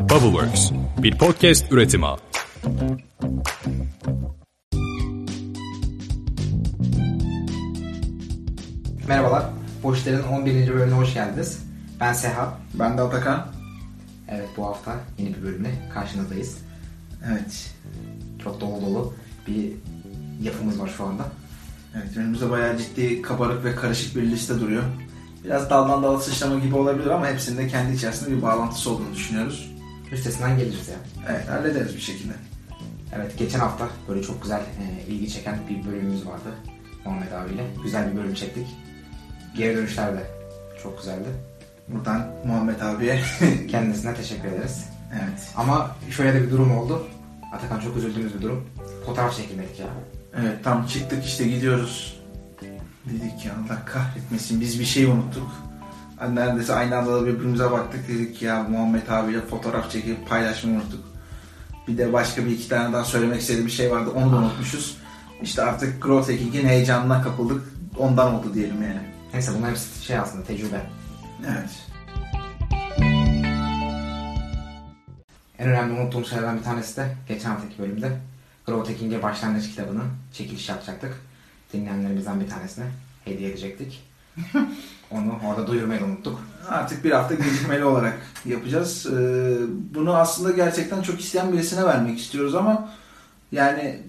Bubbleworks, bir podcast üretimi. Merhabalar, Boşlar'ın 11. bölümüne hoş geldiniz. Ben Seha. Ben de Atakan. Evet, bu hafta yeni bir bölümle karşınızdayız. Evet. Çok dolu dolu bir yapımız var şu anda. Evet önümüzde bayağı ciddi kabarık ve karışık bir liste duruyor. Biraz daldan dala sıçrama gibi olabilir ama hepsinde kendi içerisinde bir bağlantısı olduğunu düşünüyoruz. Üstesinden geliriz ya. Evet hallederiz bir şekilde. Evet, geçen hafta böyle çok güzel, e, ilgi çeken bir bölümümüz vardı. Muhammed abiyle. Güzel bir bölüm çektik. Geri dönüşler de çok güzeldi. Buradan Muhammed abiye. Kendisine teşekkür ederiz. evet. Ama şöyle de bir durum oldu. Atakan çok üzüldüğümüz bir durum. Fotoğraf çekilmedik ya. Evet tam çıktık işte gidiyoruz. Dedik ya Allah kahretmesin biz bir şey unuttuk. Hani Neredeyse aynı anda da birbirimize baktık dedik ya Muhammed abiyle fotoğraf çekip paylaşmayı unuttuk. Bir de başka bir iki tane daha söylemek istediğim bir şey vardı onu da unutmuşuz. İşte artık Growth Hacking'in heyecanına kapıldık. Ondan oldu diyelim yani. Neyse bunlar hepsi şey aslında tecrübe. Evet. En önemli unuttuğum şeylerden bir tanesi de geçen haftaki bölümde Growth Hacking'e başlangıç kitabının çekiliş yapacaktık. Dinleyenlerimizden bir tanesine hediye edecektik. Onu orada duyurmayı unuttuk. Artık bir hafta gecikmeli olarak yapacağız. Ee, bunu aslında gerçekten çok isteyen birisine vermek istiyoruz ama yani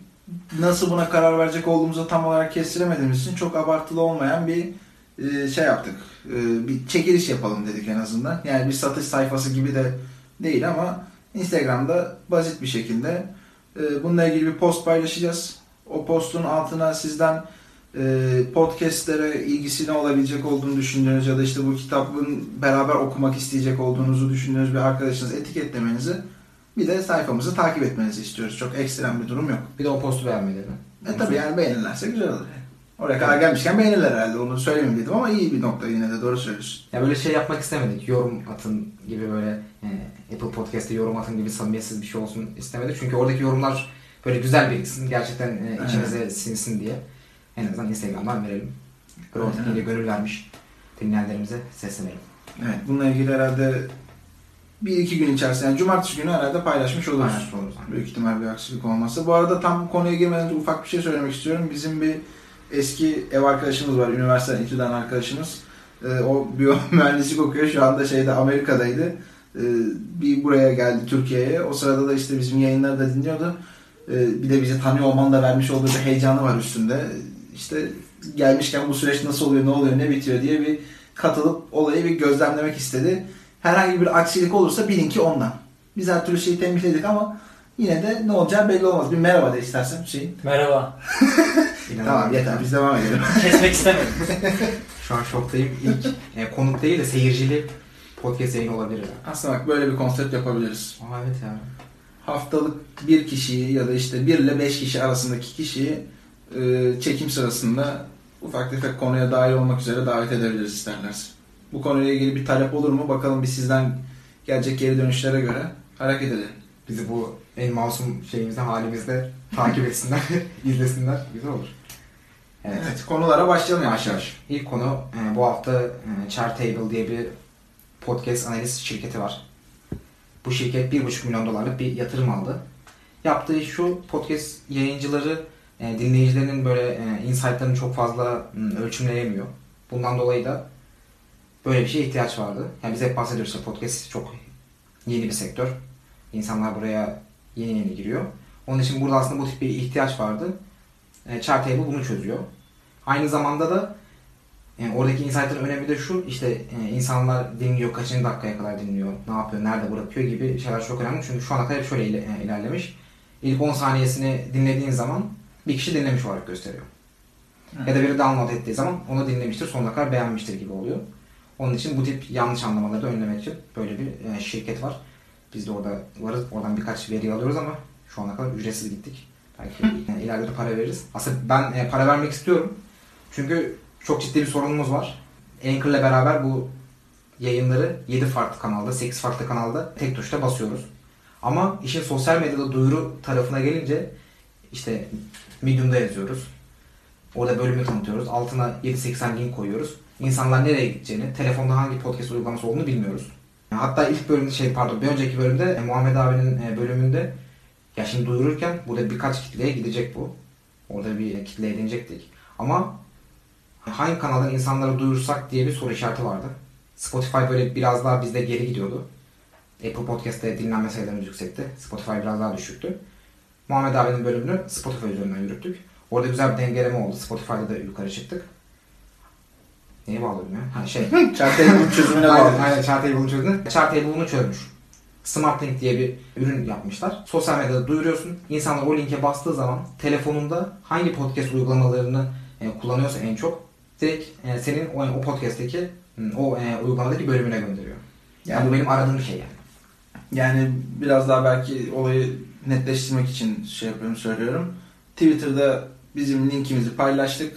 nasıl buna karar verecek olduğumuzu tam olarak kestiremediğimiz için çok abartılı olmayan bir e, şey yaptık. E, bir çekiliş yapalım dedik en azından. Yani bir satış sayfası gibi de değil ama Instagram'da basit bir şekilde e, bununla ilgili bir post paylaşacağız. O postun altına sizden podcastlere ilgisine olabilecek olduğunu düşündüğünüz ya da işte bu kitabın beraber okumak isteyecek olduğunuzu düşündüğünüz bir arkadaşınızı etiketlemenizi bir de sayfamızı takip etmenizi istiyoruz. Çok ekstrem bir durum yok. Bir de o postu beğenmelerini. E tabi yani beğenirlerse güzel olur. yani. Oraya kadar gelmişken beğenirler herhalde. Onu söylemeyeyim dedim ama iyi bir nokta yine de doğru söylüyorsun. Ya böyle şey yapmak istemedik. Yorum atın gibi böyle e, Apple Podcast'te yorum atın gibi samimiyetsiz bir şey olsun istemedik. Çünkü oradaki yorumlar böyle güzel biriksin. Gerçekten e, içimize sinsin diye. En azından Instagram'dan verelim. Growth. Hacking'e gönül vermiş dinleyenlerimize seslenelim. Evet bununla ilgili herhalde bir iki gün içerisinde yani cumartesi günü herhalde paylaşmış oluruz. Paylaşmış oluruz. Büyük ihtimal bir aksilik olmazsa. Bu arada tam konuya girmeden önce ufak bir şey söylemek istiyorum. Bizim bir eski ev arkadaşımız var. Üniversiteden İTÜ'den arkadaşımız. Ee, o biyomühendislik okuyor. Şu anda şeyde Amerika'daydı. Ee, bir buraya geldi Türkiye'ye. O sırada da işte bizim yayınları da dinliyordu. Ee, bir de bizi tanıyor olman da vermiş olduğu bir heyecanı var üstünde. İşte gelmişken bu süreç nasıl oluyor, ne oluyor, ne bitiyor diye bir katılıp olayı bir gözlemlemek istedi. Herhangi bir aksilik olursa bilin ki ondan. Biz her türlü şeyi tembihledik ama yine de ne olacağı belli olmaz. Bir merhaba de istersen Hüseyin. Merhaba. Tamam yeter biz devam edelim. Kesmek istemedim. Şu an şoktayım. İlk e, konuk değil de seyircili podcast yayını olabilir. Aslında bak böyle bir konsept yapabiliriz. Aa, evet ya. Haftalık bir kişiyi ya da işte 1 ile 5 kişi arasındaki kişiyi e, çekim sırasında ufak tefek konuya dahil olmak üzere davet edebiliriz isterlerse. Bu konuyla ilgili bir talep olur mu? Bakalım biz sizden gelecek geri dönüşlere göre hareket edelim. Bizi bu en masum şeyimizde halimizde takip etsinler, izlesinler. Güzel olur. Evet. Evet, konulara başlayalım yavaş yavaş. İlk konu e, bu hafta e, Chartable diye bir podcast analiz şirketi var. Bu şirket 1,5 milyon dolarlık bir yatırım aldı. Yaptığı şu podcast yayıncıları e, dinleyicilerinin böyle e, insightlarını çok fazla m, ölçümleyemiyor. Bundan dolayı da böyle bir şeye ihtiyaç vardı. Yani biz hep bahsediyoruz işte podcast çok yeni bir sektör. İnsanlar buraya yeni yeni giriyor. Onun için burada aslında bu tip bir ihtiyaç vardı. E, Chartable bunu çözüyor. Aynı zamanda da yani oradaki insight'ın önemi de şu işte e, insanlar dinliyor, kaçıncı dakikaya kadar dinliyor, ne yapıyor, nerede bırakıyor gibi şeyler çok önemli. Çünkü şu ana kadar hep şöyle ile- e, ilerlemiş. İlk 10 saniyesini dinlediğin zaman bir kişi dinlemiş olarak gösteriyor. Ya da biri download ettiği zaman onu dinlemiştir, sonuna kadar beğenmiştir gibi oluyor. Onun için bu tip yanlış anlamaları da önlemek için böyle bir e, şirket var. Biz de orada varız. Oradan birkaç veri alıyoruz ama şu ana kadar ücretsiz gittik. Belki yani ileride de para veririz. Aslında ben e, para vermek istiyorum. Çünkü çok ciddi bir sorunumuz var. Anchor'la beraber bu yayınları 7 farklı kanalda, 8 farklı kanalda tek tuşla basıyoruz. Ama işin sosyal medyada duyuru tarafına gelince işte Medium'da yazıyoruz. Orada bölümü tanıtıyoruz. Altına 7-80 link koyuyoruz. İnsanlar nereye gideceğini, telefonda hangi podcast uygulaması olduğunu bilmiyoruz. Hatta ilk bölümde şey pardon bir önceki bölümde e, Muhammed abinin e, bölümünde ya şimdi duyururken burada birkaç kitleye gidecek bu. Orada bir kitle edinecektik. Ama hangi kanaldan insanlara duyursak diye bir soru işareti vardı. Spotify böyle biraz daha bizde geri gidiyordu. Apple Podcast'te dinlenme sayılarımız yüksekti. Spotify biraz daha düşüktü. Muhammed abinin bölümünü Spotify üzerinden yürüttük. Orada güzel bir dengeleme oldu. Spotify'da da yukarı çıktık. Neye bağladım ya? Ha şey. Chartable'ın çözümüne aynen, bağlı. aynen Chartable'ın çözümünü. Chartable bunu çözmüş. SmartLink diye bir ürün yapmışlar. Sosyal medyada duyuruyorsun. İnsanlar o linke bastığı zaman telefonunda hangi podcast uygulamalarını e, kullanıyorsa en çok direkt e, senin o, o podcast'teki hmm, o e, uygulamadaki bölümüne gönderiyor. Yani bu benim aradığım şey yani. Yani biraz daha belki olayı netleştirmek için şey yapıyorum söylüyorum. Twitter'da bizim linkimizi paylaştık.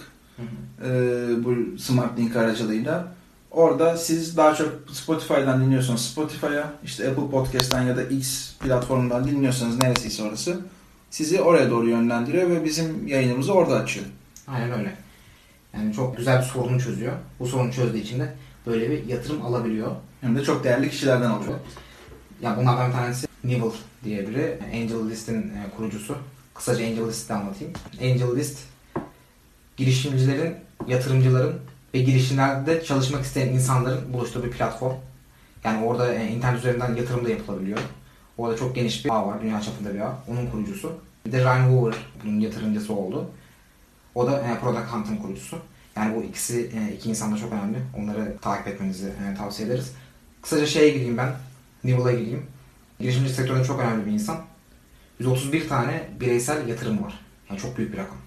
Ee, bu Smart Link aracılığıyla. Orada siz daha çok Spotify'dan dinliyorsanız Spotify'a, işte Apple Podcast'tan ya da X platformundan dinliyorsanız neresiyse orası sizi oraya doğru yönlendiriyor ve bizim yayınımızı orada açıyor. Aynen öyle. Yani çok güzel bir sorunu çözüyor. Bu sorunu çözdüğü için de böyle bir yatırım alabiliyor. Hem de çok değerli kişilerden alıyor. Ya bunlardan bir tanesi Neville diye biri. Angel List'in e, kurucusu. Kısaca Angel List'i anlatayım. Angel List girişimcilerin, yatırımcıların ve girişimlerde çalışmak isteyen insanların buluştuğu bir platform. Yani orada e, internet üzerinden yatırım da yapılabiliyor. Orada çok geniş bir ağ var. Dünya çapında bir ağ. Onun kurucusu. Bir de Ryan Hoover bunun yatırımcısı oldu. O da e, Product Hunt'ın kurucusu. Yani bu ikisi iki insan da çok önemli. Onları takip etmenizi tavsiye ederiz. Kısaca şeye gireyim ben. Neville'a gireyim. Girişimci sektöründe çok önemli bir insan. 131 tane bireysel yatırım var. Yani çok büyük bir rakam.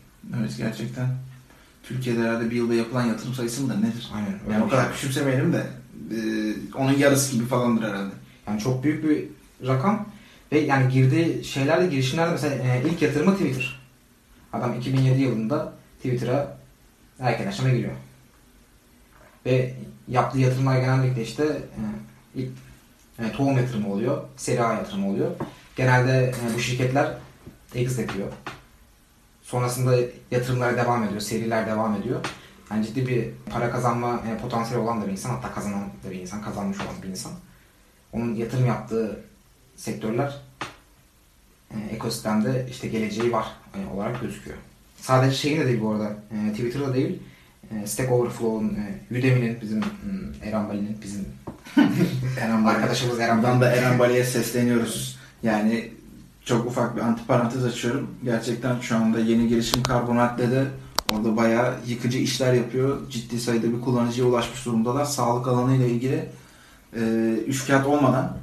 Evet gerçekten. Türkiye'de herhalde bir yılda yapılan yatırım sayısı mıdır nedir? Aynen. öyle Yani o kadar şey. küçümsemeyelim de e, onun yarısı gibi falandır herhalde. Yani çok büyük bir rakam. Ve yani girdiği şeylerle girişimlerde mesela e, ilk yatırımı Twitter. Adam 2007 yılında Twitter'a erken aşama giriyor. Ve yaptığı yatırımlar genellikle işte e, ilk e, tohum yatırımı oluyor, seri A yatırımı oluyor. Genelde e, bu şirketler exit ediyor. Sonrasında yatırımlara devam ediyor, seriler devam ediyor. Yani ciddi bir para kazanma e, potansiyeli olan da bir insan, hatta kazanan da bir insan, kazanmış olan bir insan. Onun yatırım yaptığı sektörler e, ekosistemde işte geleceği var e, olarak gözüküyor. Sadece şeyin de değil bu arada, e, Twitter'da değil, e, Stack Overflow'un, e, Udemy'nin, bizim hmm, Eren Bali'nin, bizim Eren arkadaşımız Eren Buradan da Eren Bali'ye sesleniyoruz. Yani çok ufak bir antiparantez açıyorum. Gerçekten şu anda yeni girişim Karbonat'te de orada bayağı yıkıcı işler yapıyor. Ciddi sayıda bir kullanıcıya ulaşmış durumdalar. Sağlık alanıyla ilgili e, üçkağıt olmadan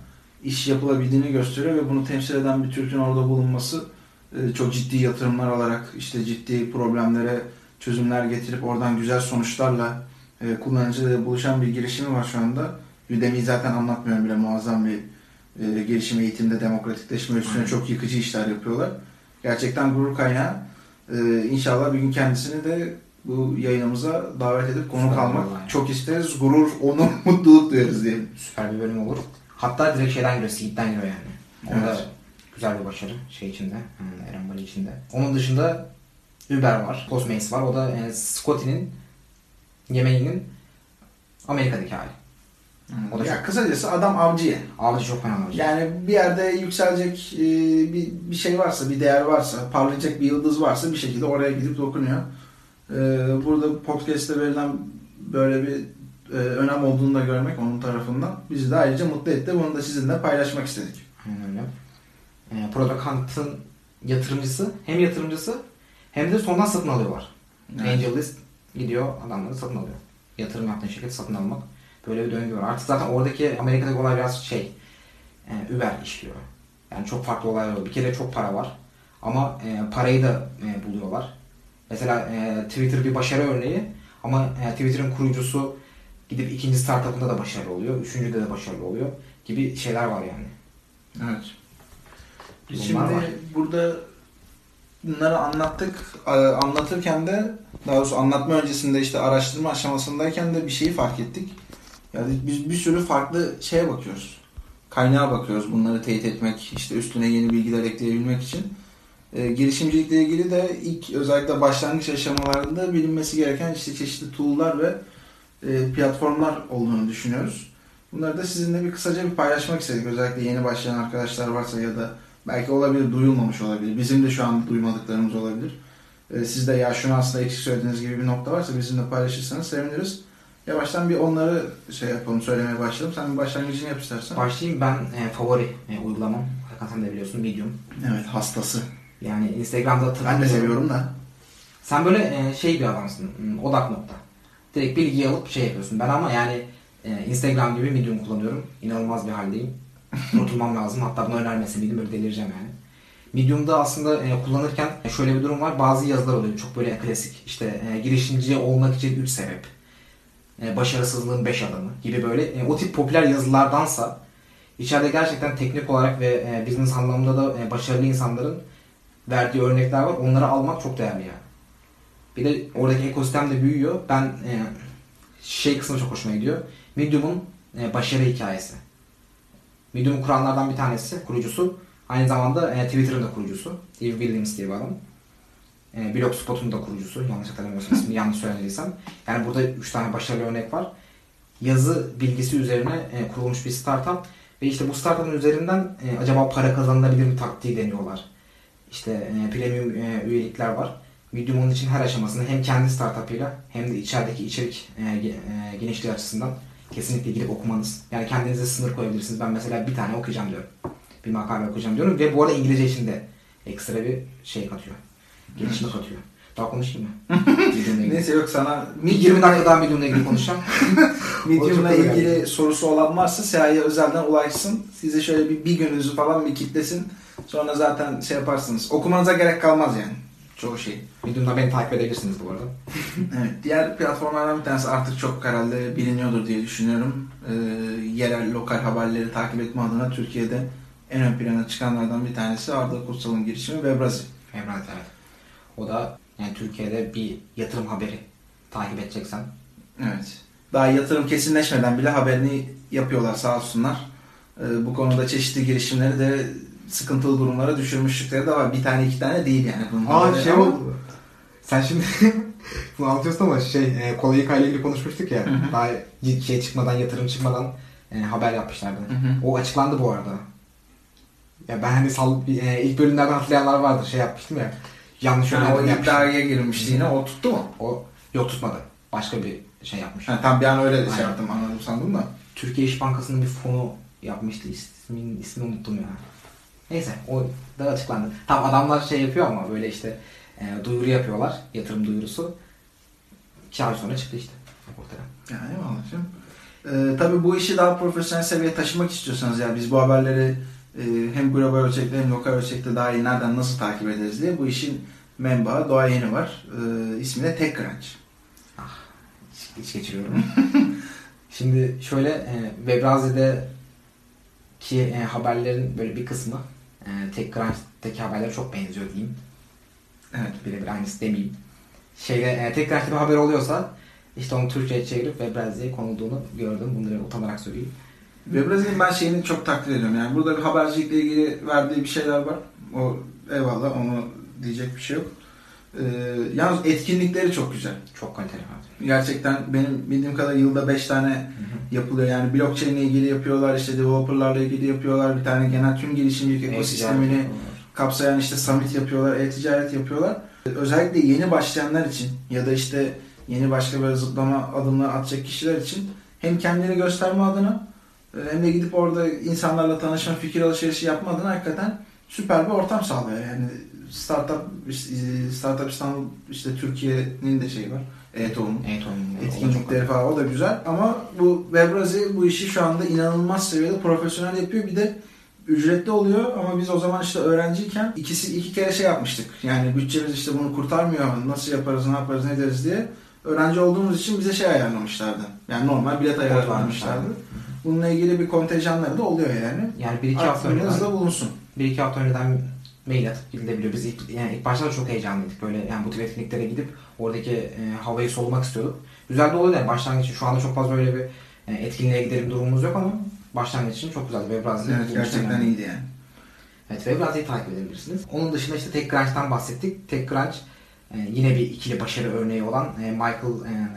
iş yapılabildiğini gösteriyor ve bunu temsil eden bir Türk'ün orada bulunması e, çok ciddi yatırımlar alarak işte ciddi problemlere çözümler getirip oradan güzel sonuçlarla e, kullanıcıyla buluşan bir girişimi var şu anda. Udemy'yi zaten anlatmıyorum bile muazzam bir e, gelişim eğitimde demokratikleşme üstüne Aynen. çok yıkıcı işler yapıyorlar. Gerçekten gurur kaynağı. E, inşallah bir gün kendisini de bu yayınımıza davet edip konuk almak vallahi. çok isteriz. Gurur, onur, mutluluk duyarız diyelim. Süper bir bölüm olur. Hatta direkt şeyden giriyor, Seed'den giriyor yani. O da Evet. güzel bir başarı şey içinde, hmm, Eren Bali içinde. Onun dışında Uber var, Postmates var. O da e, Scotty'nin yemeğinin Amerika'daki hali. O da ya çok- kısacası adam avcıya. Avcı çok önemli. Yani bir yerde yükselecek e, bir, bir şey varsa, bir değer varsa, parlayacak bir yıldız varsa bir şekilde oraya gidip dokunuyor. E, burada podcast'te verilen böyle bir e, önem olduğunu da görmek onun tarafından bizi de ayrıca mutlu etti. Bunu da sizinle paylaşmak istedik. Aynen öyle. E, Product Hunt'ın yatırımcısı, hem yatırımcısı hem de sondan satın alıyorlar. Evet. AngelList gidiyor adamları satın alıyor. Yatırım yaptığın şirketi satın almak. Böyle bir döngü var. Artık zaten oradaki Amerika'daki olay biraz şey e, Uber işliyor. Yani çok farklı olaylar var. Bir kere çok para var. Ama e, parayı da e, buluyorlar. Mesela e, Twitter bir başarı örneği ama e, Twitter'ın kurucusu gidip ikinci startup'ında da başarılı oluyor. Üçüncüde de başarılı oluyor. Gibi şeyler var yani. Evet. Bunlar şimdi var. burada bunları anlattık. Anlatırken de daha doğrusu anlatma öncesinde işte araştırma aşamasındayken de bir şeyi fark ettik. Yani biz bir sürü farklı şeye bakıyoruz. Kaynağa bakıyoruz bunları teyit etmek, işte üstüne yeni bilgiler ekleyebilmek için. Ee, girişimcilikle ilgili de ilk özellikle başlangıç aşamalarında bilinmesi gereken işte çeşitli tool'lar ve e, platformlar olduğunu düşünüyoruz. Bunları da sizinle bir kısaca bir paylaşmak istedik. Özellikle yeni başlayan arkadaşlar varsa ya da belki olabilir, duyulmamış olabilir. Bizim de şu an duymadıklarımız olabilir. Ee, siz de ya şunu aslında eksik söylediğiniz gibi bir nokta varsa bizimle paylaşırsanız seviniriz. Yavaştan bir onları şey yapalım, söylemeye başlayalım. Sen bir başlangıcını yap istersen. Başlayayım ben e, favori e, uygulamam. Hakan sen de biliyorsun Medium. Evet, hastası. Yani Instagram'da Ben de seviyorum da. Sen böyle e, şey bir adamsın. hmm, Odak nokta. Direkt bilgiyi alıp şey yapıyorsun. Ben ama yani e, Instagram gibi Medium kullanıyorum. İnanılmaz bir haldeyim. Unutulmam lazım. Hatta bunu önermesi bildim böyle delireceğim yani. Medium'da aslında e, kullanırken şöyle bir durum var. Bazı yazılar oluyor. Çok böyle klasik. İşte e, girişimci olmak için 3 sebep. E, başarısızlığın 5 adımı gibi böyle. E, o tip popüler yazılardansa içeride gerçekten teknik olarak ve e, business anlamında da e, başarılı insanların verdiği örnekler var. Onları almak çok değerli yani. Bir de oradaki ekosistem de büyüyor. Ben şey kısmı çok hoşuma gidiyor. Medium'un başarı hikayesi. Medium'u kuranlardan bir tanesi, kurucusu. Aynı zamanda e, Twitter'ın da kurucusu. Steve Williams diye bir adam. E, Blogspot'un da kurucusu. Yanlış hatırlamıyorsam ismini yanlış söylemediysem. Yani burada 3 tane başarılı örnek var. Yazı bilgisi üzerine e, kurulmuş bir startup. Ve işte bu startup'ın üzerinden e, acaba para kazanılabilir mi taktiği deniyorlar. İşte e, premium e, üyelikler var. Medium onun için her aşamasını hem kendi startup'ıyla hem de içerideki içerik e, e, genişliği açısından kesinlikle gidip okumanız. Yani kendinize sınır koyabilirsiniz. Ben mesela bir tane okuyacağım diyorum. Bir makale okuyacağım diyorum ve bu arada İngilizce için de ekstra bir şey katıyor. Gelişme katıyor. Daha konuşayım mı? Neyse yok sana Bir 20 dakika daha Medium'la ilgili konuşacağım. Medium'la ilgili önemli. sorusu olan varsa Seha'ya özelden ulaşsın. Size şöyle bir, bir gününüzü falan bir kitlesin. Sonra zaten şey yaparsınız. Okumanıza gerek kalmaz yani. Çoğu şey. Medium'da beni takip edebilirsiniz bu arada. Evet. Diğer platformlardan bir tanesi artık çok herhalde biliniyordur diye düşünüyorum. Ee, yerel, lokal haberleri takip etme adına Türkiye'de en ön plana çıkanlardan bir tanesi Arda Kutsal'ın girişimi Webrazi. Emrah evet. O da yani Türkiye'de bir yatırım haberi takip edeceksen Evet. Daha yatırım kesinleşmeden bile haberini yapıyorlar sağ olsunlar. Ee, bu konuda çeşitli girişimleri de sıkıntılı durumlara düşürmüşlükleri de var. Bir tane iki tane değil yani. Bunun haberi şey ama- Sen şimdi bunu anlatıyorsun ama şey e, Kolayika ile ilgili konuşmuştuk ya. Hı hı. Daha şey çıkmadan yatırım çıkmadan e, haber yapmışlardı. Hı hı. O açıklandı bu arada. Ya ben hani sal, e, ilk bölümlerden hatırlayanlar vardır şey yapmıştım ya. Yanlış Yani o iddiaya girmişti yine. O tuttu mu? O yok tutmadı. Başka bir şey yapmış. Ha, tam bir an öyle şey Aynen. yaptım anladım sandım da. Türkiye İş Bankası'nın bir fonu yapmıştı. İsmin, ismini unuttum ya. Neyse o da açıklandı. Tam adamlar şey yapıyor ama böyle işte e, duyuru yapıyorlar. Yatırım duyurusu. İki ay sonra çıktı işte ortaya. Yani eyvallah canım. Ee, tabii bu işi daha profesyonel seviyeye taşımak istiyorsanız yani biz bu haberleri hem global ölçekte hem lokal ölçekte daha iyi nereden nasıl takip ederiz diye bu işin menbaı doğa yeni var. Ee, ismi de TechCrunch. İç, iç geçiriyorum. Şimdi şöyle e, Webrazi'de ki e, haberlerin böyle bir kısmı e, TechCrunch'taki haberlere çok benziyor diyeyim. Evet. Birebir aynısı demeyeyim. Şeyde e, TechCrunch'ta bir haber oluyorsa işte onu Türkçe'ye çevirip Webrazi'ye konulduğunu gördüm. Bunları utanarak söyleyeyim. Webrazi'nin ben şeyini çok takdir ediyorum. Yani burada bir habercilikle ilgili verdiği bir şeyler var. O eyvallah onu diyecek bir şey yok. Ee, yalnız etkinlikleri çok güzel. Çok kaliteli abi. Gerçekten benim bildiğim kadar yılda 5 tane yapılıyor. Yani blockchain ile ilgili yapıyorlar, işte developerlarla ilgili yapıyorlar. Bir tane genel tüm girişimcilik ekosistemini kapsayan işte summit yapıyorlar, e-ticaret yapıyorlar. Özellikle yeni başlayanlar için ya da işte yeni başka böyle zıplama adımlar atacak kişiler için hem kendini gösterme adına hem de gidip orada insanlarla tanışma, fikir alışverişi yapma adına hakikaten süper bir ortam sağlıyor. Yani startup startup İstanbul işte Türkiye'nin de şeyi var. E-Tohum. Evet onun etkinlikleri falan o da güzel ama bu Webrazi bu işi şu anda inanılmaz seviyede profesyonel yapıyor. Bir de ücretli oluyor ama biz o zaman işte öğrenciyken ikisi iki kere şey yapmıştık. Yani bütçemiz işte bunu kurtarmıyor. Nasıl yaparız, ne yaparız, ne deriz diye. Öğrenci olduğumuz için bize şey ayarlamışlardı. Yani normal bilet ayarlamışlardı. Bununla ilgili bir kontenjanları da oluyor yani. Yani bir iki hafta önceden, Aklınızda bulunsun. bir iki hafta önceden mail atıp gidilebiliyor. Biz ilk, yani ilk başta da çok heyecanlıydık. Böyle yani bu tip etkinliklere gidip oradaki e, havayı solumak istiyorduk. Güzel de oluyor yani başlangıç için. Şu anda çok fazla öyle bir e, etkinliğe gidelim durumumuz yok ama başlangıç için çok güzel. Webrazi'de Evet gerçekten iyiydi yani. Evet Webrazi'yi takip edebilirsiniz. Onun dışında işte TechCrunch'tan bahsettik. TechCrunch e, yine bir ikili başarı örneği olan e, Michael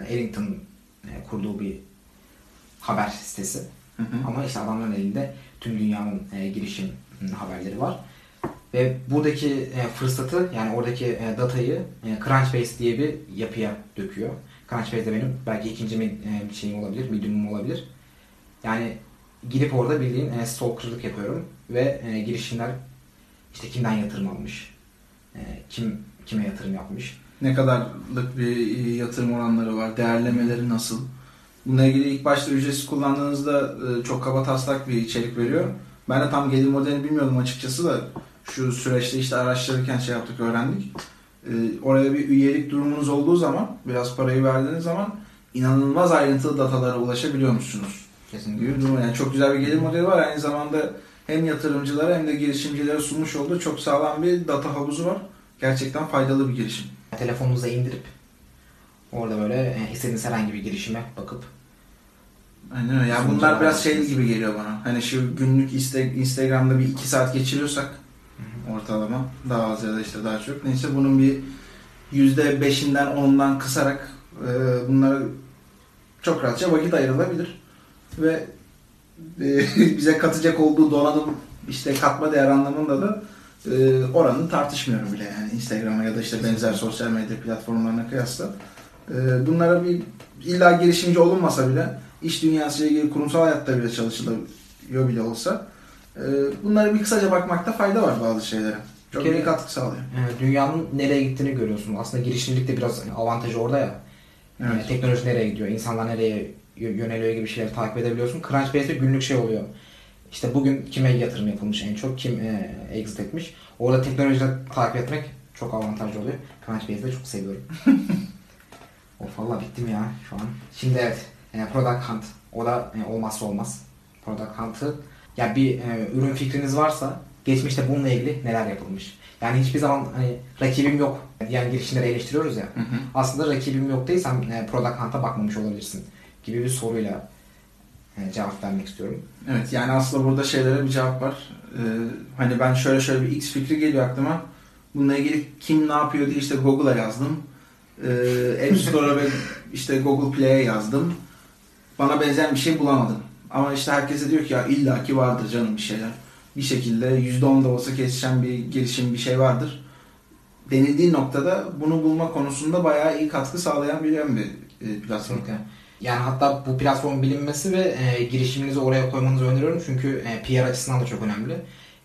e, Ellington e, kurduğu bir haber sitesi. Hı hı. Ama işte adamların elinde tüm dünyanın e, girişim m, haberleri var. Ve buradaki e, fırsatı yani oradaki e, datayı e, Crunchbase diye bir yapıya döküyor. Crunchbase de benim belki ikinci mi, e, şeyim olabilir, medium'um olabilir. Yani gidip orada bildiğin e, stalkerlık yapıyorum ve e, girişimler işte kimden yatırım almış, e, kim kime yatırım yapmış. Ne kadarlık bir e, yatırım oranları var, değerlemeleri nasıl? Bununla ilgili ilk başta ücretsiz kullandığınızda e, çok kaba taslak bir içerik veriyor. Ben de tam gelir modelini bilmiyordum açıkçası da şu süreçte işte araştırırken şey yaptık, öğrendik. E, Oraya bir üyelik durumunuz olduğu zaman, biraz parayı verdiğiniz zaman inanılmaz ayrıntılı datalara ulaşabiliyormuşsunuz. Kesinlikle. gibi bir durum. Yani çok güzel bir gelir modeli var. Aynı zamanda hem yatırımcılara hem de girişimcilere sunmuş olduğu çok sağlam bir data havuzu var. Gerçekten faydalı bir girişim. Telefonunuza indirip orada böyle e, istediğiniz herhangi bir girişime bakıp Aynen öyle. Sonucu bunlar biraz şey gibi geliyor bana. Hani şu günlük iste- Instagram'da bir iki saat geçiriyorsak ortalama daha az ya da işte daha çok. Neyse bunun bir yüzde beşinden onundan kısarak e, bunlara çok rahatça vakit ayrılabilir. Ve e, bize katacak olduğu donanım işte katma değer anlamında da e, oranını tartışmıyorum bile yani Instagram'a ya da işte benzer sosyal medya platformlarına kıyasla. E, bunlara bir illa girişimci olunmasa bile iş dünyasıyla ilgili kurumsal hayatta bile çalışılıyor bile olsa e, bunlara bir kısaca bakmakta fayda var bazı şeylere. Çok iyi katkı sağlıyor. e, dünyanın nereye gittiğini görüyorsun. Aslında girişimcilik de biraz avantajı orada ya. Evet. E, teknoloji nereye gidiyor, insanlar nereye yöneliyor gibi şeyleri takip edebiliyorsun. Crunchbase'de günlük şey oluyor. İşte bugün kime yatırım yapılmış en çok, kim e, exit etmiş. Orada teknolojiyle takip etmek çok avantajlı oluyor. Crunchbase'i de çok seviyorum. of valla bittim ya şu an. Şimdi evet, e, Product Hunt. O da e, olmazsa olmaz. Product Hunt'ı ya bir e, ürün fikriniz varsa geçmişte bununla ilgili neler yapılmış. Yani hiçbir zaman hani rakibim yok diyen girişimleri eleştiriyoruz ya. Hı hı. Aslında rakibim yok değil, sen e, Product Hunt'a bakmamış olabilirsin gibi bir soruyla e, cevap vermek istiyorum. Evet yani aslında burada şeylere bir cevap var. Ee, hani ben şöyle şöyle bir X fikri geliyor aklıma. Bununla ilgili kim ne yapıyor diye işte Google'a yazdım. Ee, App Store'a ve işte Google Play'e yazdım. Bana benzer bir şey bulamadım. Ama işte herkese diyor ki ya illaki vardır canım bir şeyler. Bir şekilde %10 da olsa kesişen bir gelişim bir şey vardır. Denildiği noktada bunu bulma konusunda bayağı iyi katkı sağlayan bir bir e, platform. Yani hatta bu platformun bilinmesi ve e, girişiminizi oraya koymanızı öneriyorum. Çünkü e, PR açısından da çok önemli.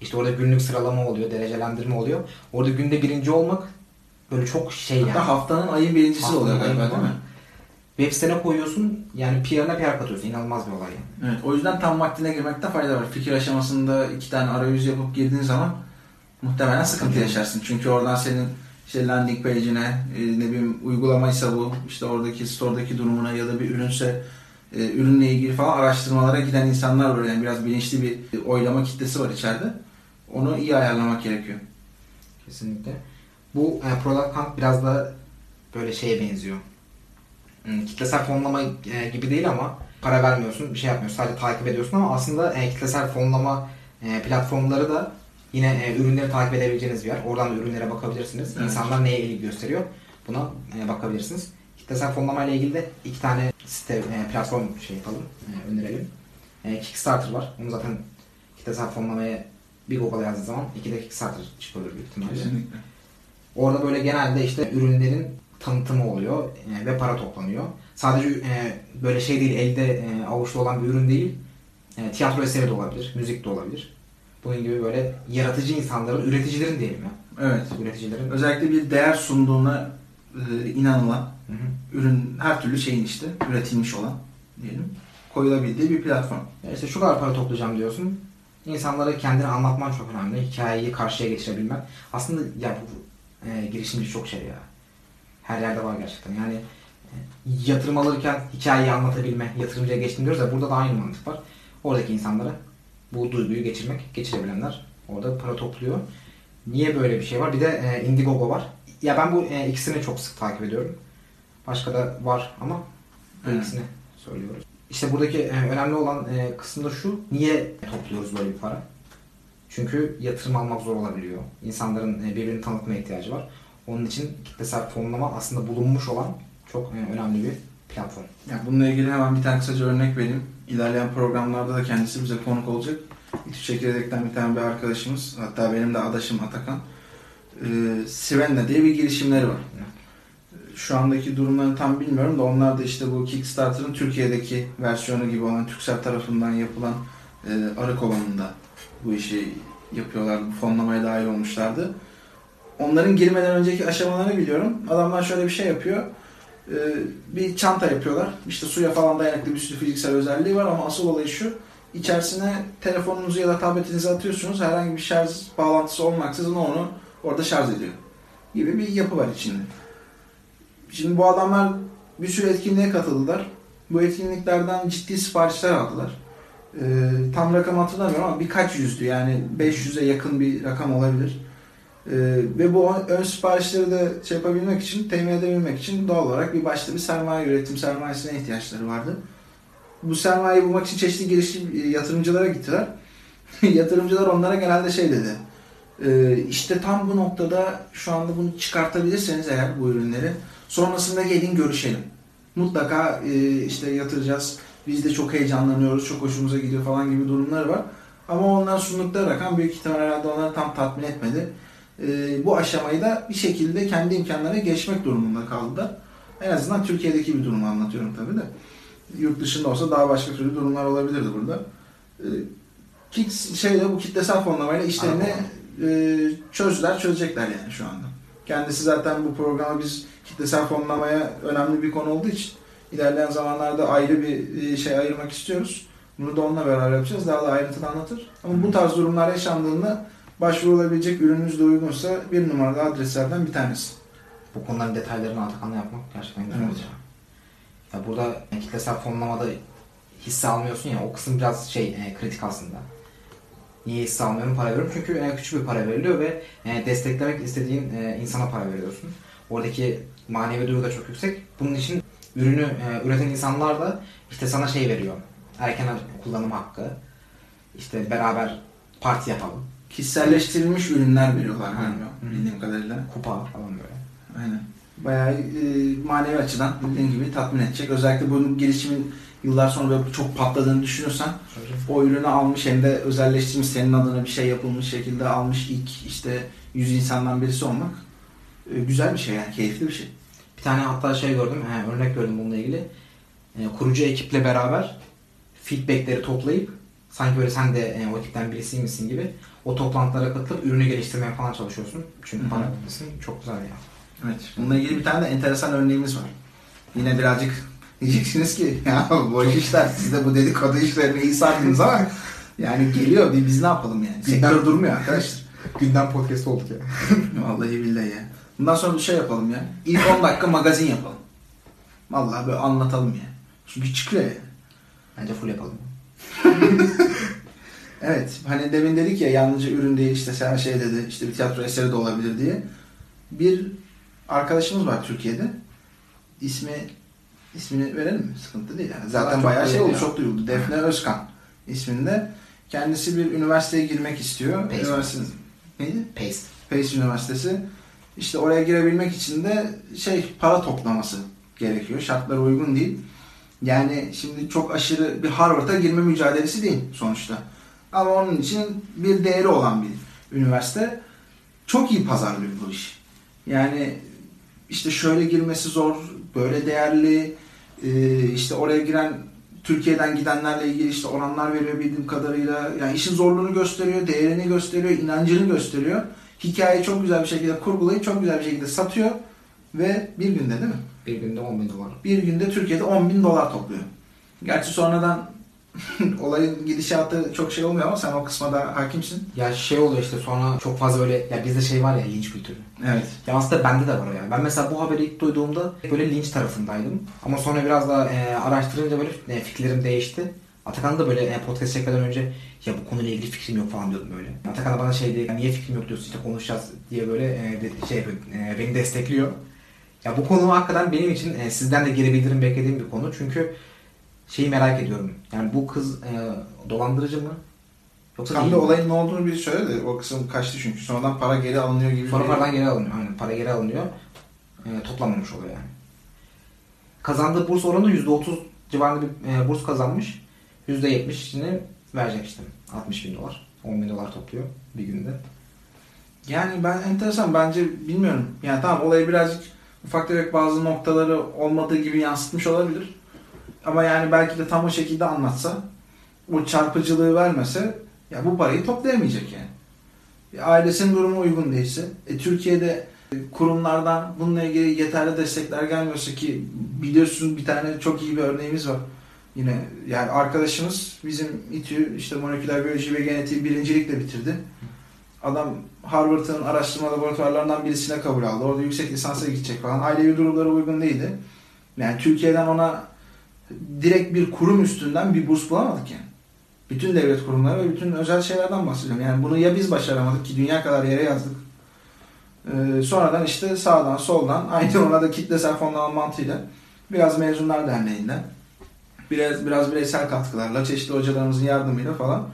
İşte orada günlük sıralama oluyor, derecelendirme oluyor. Orada günde birinci olmak böyle çok şey yani. Hatta haftanın ayın birincisi Haftanın oluyor galiba değil mi? Web sitene koyuyorsun yani PR'ına PR katıyorsun. İnanılmaz bir olay yani. Evet, o yüzden tam vaktine girmekte fayda var. Fikir aşamasında iki tane arayüz yapıp girdiğin zaman muhtemelen sıkıntı yaşarsın. Çünkü oradan senin işte landing page'ine, e, ne bileyim uygulamaysa bu, işte oradaki store'daki durumuna ya da bir ürünse e, ürünle ilgili falan araştırmalara giden insanlar var. Yani biraz bilinçli bir oylama kitlesi var içeride. Onu iyi ayarlamak gerekiyor. Kesinlikle. Bu e, Product Hunt biraz da böyle şeye benziyor. Hmm, kitlesel fonlama e, gibi değil ama para vermiyorsun, bir şey yapmıyorsun. Sadece takip ediyorsun ama aslında e, kitlesel fonlama e, platformları da yine e, ürünleri takip edebileceğiniz bir yer. Oradan da ürünlere bakabilirsiniz. Evet. İnsanlar neye ilgi gösteriyor? Buna e, bakabilirsiniz. Kitlesel fonlama ile ilgili de iki tane site, e, platform şey yapalım, e, önerelim. E, Kickstarter var. Onu zaten kitlesel fonlamaya bir Google'a yazdığı zaman iki de Kickstarter çıkıyor büyük ihtimalle. Kesinlikle. Orada böyle genelde işte ürünlerin tanıtımı oluyor e, ve para toplanıyor. Sadece e, böyle şey değil, elde e, avuçta olan bir ürün değil. E, tiyatro eseri de olabilir, müzik de olabilir. Bunun gibi böyle yaratıcı insanların, üreticilerin diyelim ya. Evet. Üreticilerin. Özellikle bir değer sunduğuna e, inanılan Hı hı. ürün her türlü şeyin işte üretilmiş olan diyelim koyulabildiği bir platform. Ya işte şu kadar para toplayacağım diyorsun. İnsanlara kendini anlatman çok önemli. Hikayeyi karşıya geçirebilmen. Aslında ya e, girişimci çok şey ya. Her yerde var gerçekten. Yani e, yatırım alırken hikayeyi anlatabilme, yatırımcıya geçtim diyoruz ya burada da aynı mantık var. Oradaki insanlara bu duyguyu geçirmek, geçirebilenler orada para topluyor. Niye böyle bir şey var? Bir de e, Indiegogo var. Ya ben bu e, ikisini çok sık takip ediyorum. Başka da var ama bu Evet. ikisini söylüyoruz. İşte buradaki e, önemli olan e, kısım da şu. Niye topluyoruz böyle bir para? Çünkü yatırım almak zor olabiliyor. İnsanların e, birbirini tanıtmaya ihtiyacı var. Onun için kitlesel fonlama aslında bulunmuş olan çok e, önemli bir platform. Yani bununla ilgili hemen bir tane kısaca örnek vereyim. İlerleyen programlarda da kendisi bize konuk olacak. İTÜ Çekirdek'ten bir tane bir arkadaşımız, hatta benim de adaşım Atakan. Ee, Sivenna diye bir girişimleri var. Şu andaki durumlarını tam bilmiyorum da onlar da işte bu Kickstarter'ın Türkiye'deki versiyonu gibi olan Türksel tarafından yapılan e, arı kovanında bu işi yapıyorlar. Bu fonlamaya dahil olmuşlardı. Onların girmeden önceki aşamalarını biliyorum. Adamlar şöyle bir şey yapıyor. Ee, bir çanta yapıyorlar. İşte suya falan dayanıklı bir sürü fiziksel özelliği var ama asıl olayı şu. İçerisine telefonunuzu ya da tabletinizi atıyorsunuz. Herhangi bir şarj bağlantısı olmaksızın onu orada şarj ediyor. Gibi bir yapı var içinde. Şimdi bu adamlar bir sürü etkinliğe katıldılar. Bu etkinliklerden ciddi siparişler aldılar. Ee, tam rakam hatırlamıyorum ama birkaç yüzdü. Yani 500'e yakın bir rakam olabilir. Ee, ve bu ön siparişleri de şey yapabilmek için, temin edebilmek için doğal olarak bir başta bir sermaye üretim sermayesine ihtiyaçları vardı. Bu sermayeyi bulmak için çeşitli girişim e, yatırımcılara gittiler. Yatırımcılar onlara genelde şey dedi. E, işte tam bu noktada şu anda bunu çıkartabilirseniz eğer bu ürünleri sonrasında gelin görüşelim. Mutlaka e, işte yatıracağız. Biz de çok heyecanlanıyoruz, çok hoşumuza gidiyor falan gibi durumları var. Ama onlar sundukları rakam büyük ihtimal herhalde onları tam tatmin etmedi e, bu aşamayı da bir şekilde kendi imkanlarına geçmek durumunda kaldılar. En azından Türkiye'deki bir durumu anlatıyorum tabii de. Yurt dışında olsa daha başka türlü durumlar olabilirdi burada. E, kit, şeyle bu kitlesel fonlamayla işlerini e, çözdüler, çözecekler yani şu anda. Kendisi zaten bu programa biz kitlesel fonlamaya önemli bir konu olduğu için ilerleyen zamanlarda ayrı bir e, şey ayırmak istiyoruz. Bunu da onunla beraber yapacağız. Daha da ayrıntılı anlatır. Ama bu tarz durumlar yaşandığında başvurulabilecek ürününüz de uygunsa bir numaralı adreslerden bir tanesi. Bu konuların detaylarını Atakan'la yapmak gerçekten güzel Evet. Ya burada kitlesel fonlamada hisse almıyorsun ya o kısım biraz şey e, kritik aslında. Niye hisse almıyorum para veriyorum? Çünkü e, küçük bir para veriliyor ve e, desteklemek istediğin e, insana para veriyorsun. Oradaki manevi duygu da çok yüksek. Bunun için ürünü e, üreten insanlar da işte sana şey veriyor. Erken kullanım hakkı. İşte beraber parti yapalım. Kişiselleştirilmiş ürünler veriyorlar galiba bildiğim kadarıyla. Kupa falan böyle. Aynen. Bayağı e, manevi açıdan dediğin gibi tatmin edecek. Özellikle bunun gelişimin yıllar sonra böyle çok patladığını düşünürsen o ürünü almış hem de özelleştirmiş senin adına bir şey yapılmış şekilde almış ilk işte yüz insandan birisi olmak e, güzel bir şey yani keyifli bir şey. Bir tane hatta şey gördüm, he, örnek gördüm bununla ilgili. E, kurucu ekiple beraber feedbackleri toplayıp sanki böyle sen de e, o ekipten birisiymişsin gibi o toplantılara katılıp ürünü geliştirmeye falan çalışıyorsun. Çünkü para almışsın. Çok güzel ya. Evet. Bununla ilgili bir tane de enteresan örneğimiz var. Yine birazcık diyeceksiniz ki ya boş işler siz de bu dedikodu işlerine iyi sardınız ama yani geliyor biz, biz ne yapalım yani. Sektör durmuyor arkadaşlar. Gündem podcast olduk ya. Vallahi billahi ya. Bundan sonra bir şey yapalım ya. İlk 10 dakika magazin yapalım. Vallahi böyle anlatalım ya. Çünkü çıkıyor ya. Bence full yapalım. Evet. Hani demin dedik ya yalnızca ürün değil işte sen şey dedi işte bir tiyatro eseri de olabilir diye. Bir arkadaşımız var Türkiye'de. İsmi ismini verelim mi? Sıkıntı değil yani. Zaten Çok bayağı şey oldu, ya. çok duyuldu. Defne Özkan isminde. Kendisi bir üniversiteye girmek istiyor. Pace Üniversite neydi? Pace. Pace Üniversitesi. İşte oraya girebilmek için de şey para toplaması gerekiyor. Şartlara uygun değil. Yani şimdi çok aşırı bir Harvard'a girme mücadelesi değil sonuçta. Ama onun için bir değeri olan bir üniversite. Çok iyi pazarlıyor bu iş. Yani işte şöyle girmesi zor, böyle değerli, e, işte oraya giren Türkiye'den gidenlerle ilgili işte oranlar veriyor bildiğim kadarıyla. Yani işin zorluğunu gösteriyor, değerini gösteriyor, inancını gösteriyor. Hikayeyi çok güzel bir şekilde kurgulayıp çok güzel bir şekilde satıyor. Ve bir günde değil mi? Bir günde 10 bin dolar. Bir günde Türkiye'de 10 bin dolar topluyor. Gerçi sonradan olayın gidişatı çok şey olmuyor ama sen o kısma da hakimsin. Ya şey oluyor işte sonra çok fazla böyle ya bizde şey var ya linç kültürü. Evet. Ya aslında bende de var o ya. Ben mesela bu haberi ilk duyduğumda böyle linç tarafındaydım. Ama sonra biraz daha e, araştırınca böyle e, fikirlerim değişti. Atakan da böyle e, podcast çekmeden önce ya bu konuyla ilgili fikrim yok falan diyordum böyle. Atakan da bana şey diye "Ya niye fikrim yok diyorsun işte konuşacağız diye böyle e, de- şey e, beni destekliyor. Ya bu konu hakikaten benim için e, sizden de geri bildirim beklediğim bir konu. Çünkü şeyi merak ediyorum. Yani bu kız e, dolandırıcı mı? Yoksa Tam da olayın ne olduğunu bir söyle de o kısım kaçtı çünkü. Sonradan para geri alınıyor gibi. Sonra paradan geri alınıyor. Aynen para geri alınıyor. E, toplanmamış oluyor yani. Kazandığı burs oranı %30 civarında bir e, burs kazanmış. %70'ini verecek işte. 60 bin dolar. 10 bin dolar topluyor bir günde. Yani ben enteresan bence bilmiyorum. Yani tamam olayı birazcık ufak tefek bazı noktaları olmadığı gibi yansıtmış olabilir. Ama yani belki de tam o şekilde anlatsa o çarpıcılığı vermese ya bu parayı toplayamayacak yani. E, ailesinin durumu uygun değilse e, Türkiye'de kurumlardan bununla ilgili yeterli destekler gelmiyorsa ki biliyorsun bir tane çok iyi bir örneğimiz var. Yine yani arkadaşımız bizim İTÜ işte moleküler biyoloji ve genetiği birincilikle bitirdi. Adam Harvard'ın araştırma laboratuvarlarından birisine kabul aldı. Orada yüksek lisansa gidecek falan. Ailevi durumları uygun değildi. Yani Türkiye'den ona direkt bir kurum üstünden bir burs bulamadık yani. Bütün devlet kurumları ve bütün özel şeylerden bahsediyorum. Yani bunu ya biz başaramadık ki dünya kadar yere yazdık. Ee, sonradan işte sağdan soldan aynı ona da kitlesel fonlama mantığıyla biraz mezunlar derneğinden biraz biraz bireysel katkılarla çeşitli hocalarımızın yardımıyla falan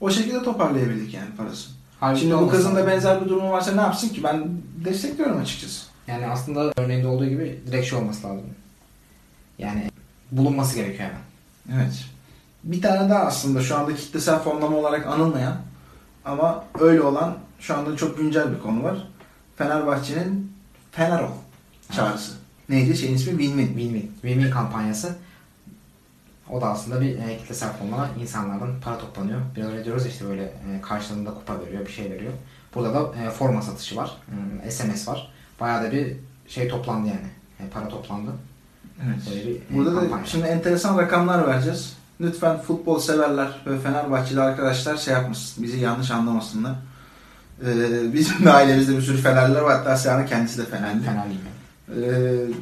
o şekilde toparlayabildik yani parasını. Halbuki Şimdi bu kızın da benzer bir durumu varsa ne yapsın ki? Ben destekliyorum açıkçası. Yani aslında örneğinde olduğu gibi direkt şey olması lazım. Yani bulunması gerekiyor hemen. Evet. Bir tane daha aslında şu anda kitlesel fonlama olarak anılmayan ama öyle olan şu anda çok güncel bir konu var. Fenerbahçe'nin Fenerol çağrısı. Neydi? Şeyin ismi Win-Win. Win-win. Win-win kampanyası. O da aslında bir e, kitlesel fonlama. insanlardan para toplanıyor. Biraz önce diyoruz işte böyle e, karşılığında kupa veriyor, bir şey veriyor. Burada da e, forma satışı var. Hmm, SMS var. Bayağı da bir şey toplandı yani. E, para toplandı. Evet. Böyle bir e, Burada da kampanya. şimdi enteresan rakamlar vereceğiz. Lütfen futbol severler ve Fenerbahçeli arkadaşlar şey yapmasın. Bizi yanlış anlamasınlar. Ee, bizim de ailemizde bir sürü Fenerliler var. Hatta Seyhan'ın kendisi de Fenerli. Fenerliyim. Ee,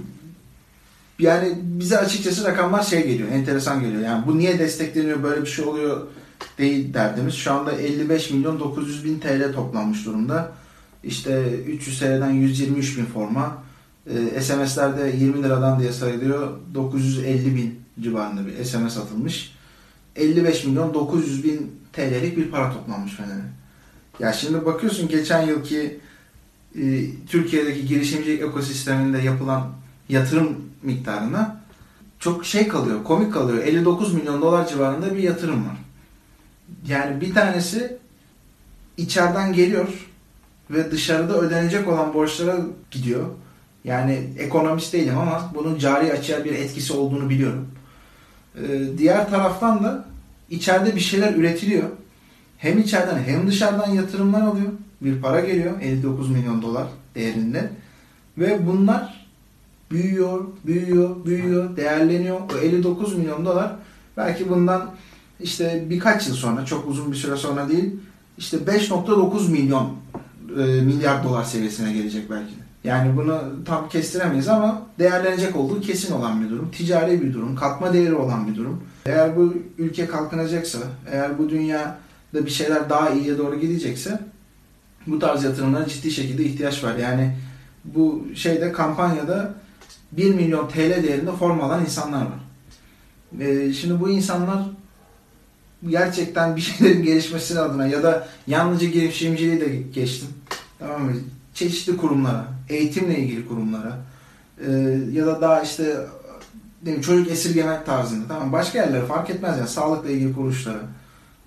yani bize açıkçası rakamlar şey geliyor, enteresan geliyor. Yani bu niye destekleniyor, böyle bir şey oluyor değil derdimiz. Şu anda 55 milyon 900 bin TL toplanmış durumda. İşte 300 TL'den 123 bin forma. Ee, SMS'lerde 20 liradan diye sayılıyor. 950 bin civarında bir SMS atılmış. 55 milyon 900 bin TL'lik bir para toplanmış Fener'e. Ya şimdi bakıyorsun geçen yılki e, Türkiye'deki girişimcilik ekosisteminde yapılan yatırım miktarına çok şey kalıyor, komik kalıyor. 59 milyon dolar civarında bir yatırım var. Yani bir tanesi içeriden geliyor ve dışarıda ödenecek olan borçlara gidiyor. Yani ekonomist değilim ama bunun cari açığa bir etkisi olduğunu biliyorum. Ee, diğer taraftan da içeride bir şeyler üretiliyor. Hem içeriden hem dışarıdan yatırımlar alıyor. Bir para geliyor 59 milyon dolar değerinde. Ve bunlar büyüyor, büyüyor, büyüyor, değerleniyor. O 59 milyon dolar belki bundan işte birkaç yıl sonra, çok uzun bir süre sonra değil, işte 5.9 milyon e, milyar dolar seviyesine gelecek belki de. Yani bunu tam kestiremeyiz ama değerlenecek olduğu kesin olan bir durum. Ticari bir durum, katma değeri olan bir durum. Eğer bu ülke kalkınacaksa, eğer bu dünyada bir şeyler daha iyiye doğru gidecekse bu tarz yatırımlara ciddi şekilde ihtiyaç var. Yani bu şeyde kampanyada 1 milyon TL değerinde form alan insanlar var. Ee, şimdi bu insanlar gerçekten bir şeylerin gelişmesi adına ya da yalnızca girişimciliği de geçtim. Tamam mı? Çeşitli kurumlara, eğitimle ilgili kurumlara e, ya da daha işte ne bileyim, çocuk esirgemek tarzında tamam başka yerlere fark etmez ya sağlıkla ilgili kuruluşlara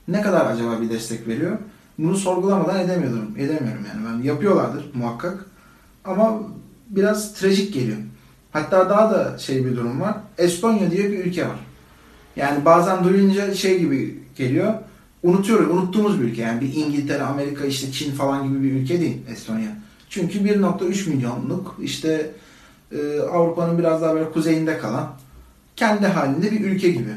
ne kadar acaba bir destek veriyor? Bunu sorgulamadan edemiyorum. Edemiyorum yani. Ben yapıyorlardır muhakkak. Ama biraz trajik geliyor. Hatta daha da şey bir durum var. Estonya diye bir ülke var. Yani bazen duyunca şey gibi geliyor. Unutuyoruz. Unuttuğumuz bir ülke. Yani bir İngiltere, Amerika, işte Çin falan gibi bir ülke değil Estonya. Çünkü 1.3 milyonluk işte e, Avrupa'nın biraz daha böyle kuzeyinde kalan kendi halinde bir ülke gibi.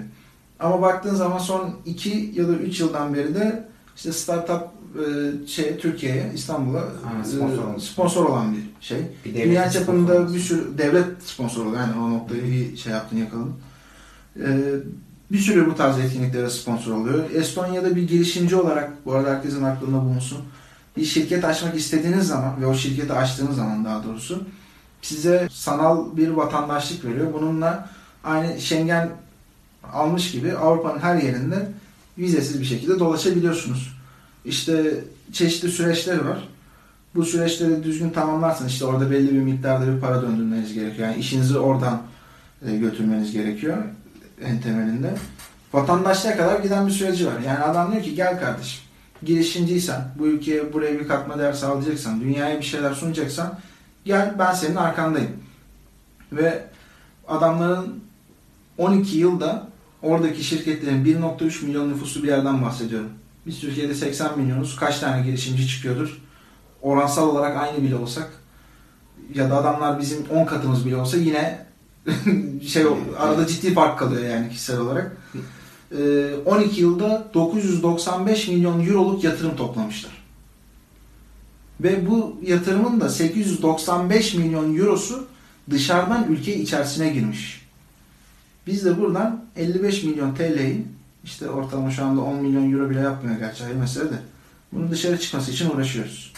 Ama baktığın zaman son 2 ya da 3 yıldan beri de işte startup e, şey Türkiye'ye, İstanbul'a e, sponsor sponsor olan bir şey. Bir Dünya çapında sponsoru. bir sürü devlet sponsoru oluyor. Yani o noktayı iyi şey yaptın yakaladın. Ee, bir sürü bu tarz etkinliklere sponsor oluyor. Estonya'da bir girişimci olarak bu arada herkesin aklında bulunsun. Bir şirket açmak istediğiniz zaman ve o şirketi açtığınız zaman daha doğrusu size sanal bir vatandaşlık veriyor. Bununla aynı Schengen almış gibi Avrupa'nın her yerinde vizesiz bir şekilde dolaşabiliyorsunuz. İşte çeşitli süreçleri var. Bu süreçleri düzgün tamamlarsanız işte orada belli bir miktarda bir para döndürmeniz gerekiyor. Yani işinizi oradan e, götürmeniz gerekiyor en temelinde. vatandaşlığa kadar giden bir süreci var. Yani adam diyor ki gel kardeşim girişimciysen, bu ülkeye buraya bir katma değer sağlayacaksan, dünyaya bir şeyler sunacaksan gel ben senin arkandayım. Ve adamların 12 yılda oradaki şirketlerin 1.3 milyon nüfuslu bir yerden bahsediyorum. Biz Türkiye'de 80 milyonuz. Kaç tane girişimci çıkıyordur? Oransal olarak aynı bile olsak ya da adamlar bizim 10 katımız bile olsa yine şey arada ciddi fark kalıyor yani kişisel olarak. Ee, 12 yılda 995 milyon euroluk yatırım toplamışlar. Ve bu yatırımın da 895 milyon eurosu dışarıdan ülke içerisine girmiş. Biz de buradan 55 milyon TL'yi işte ortalama şu anda 10 milyon euro bile yapmıyor gerçi ayrı mesele de. Bunun dışarı çıkması için uğraşıyoruz.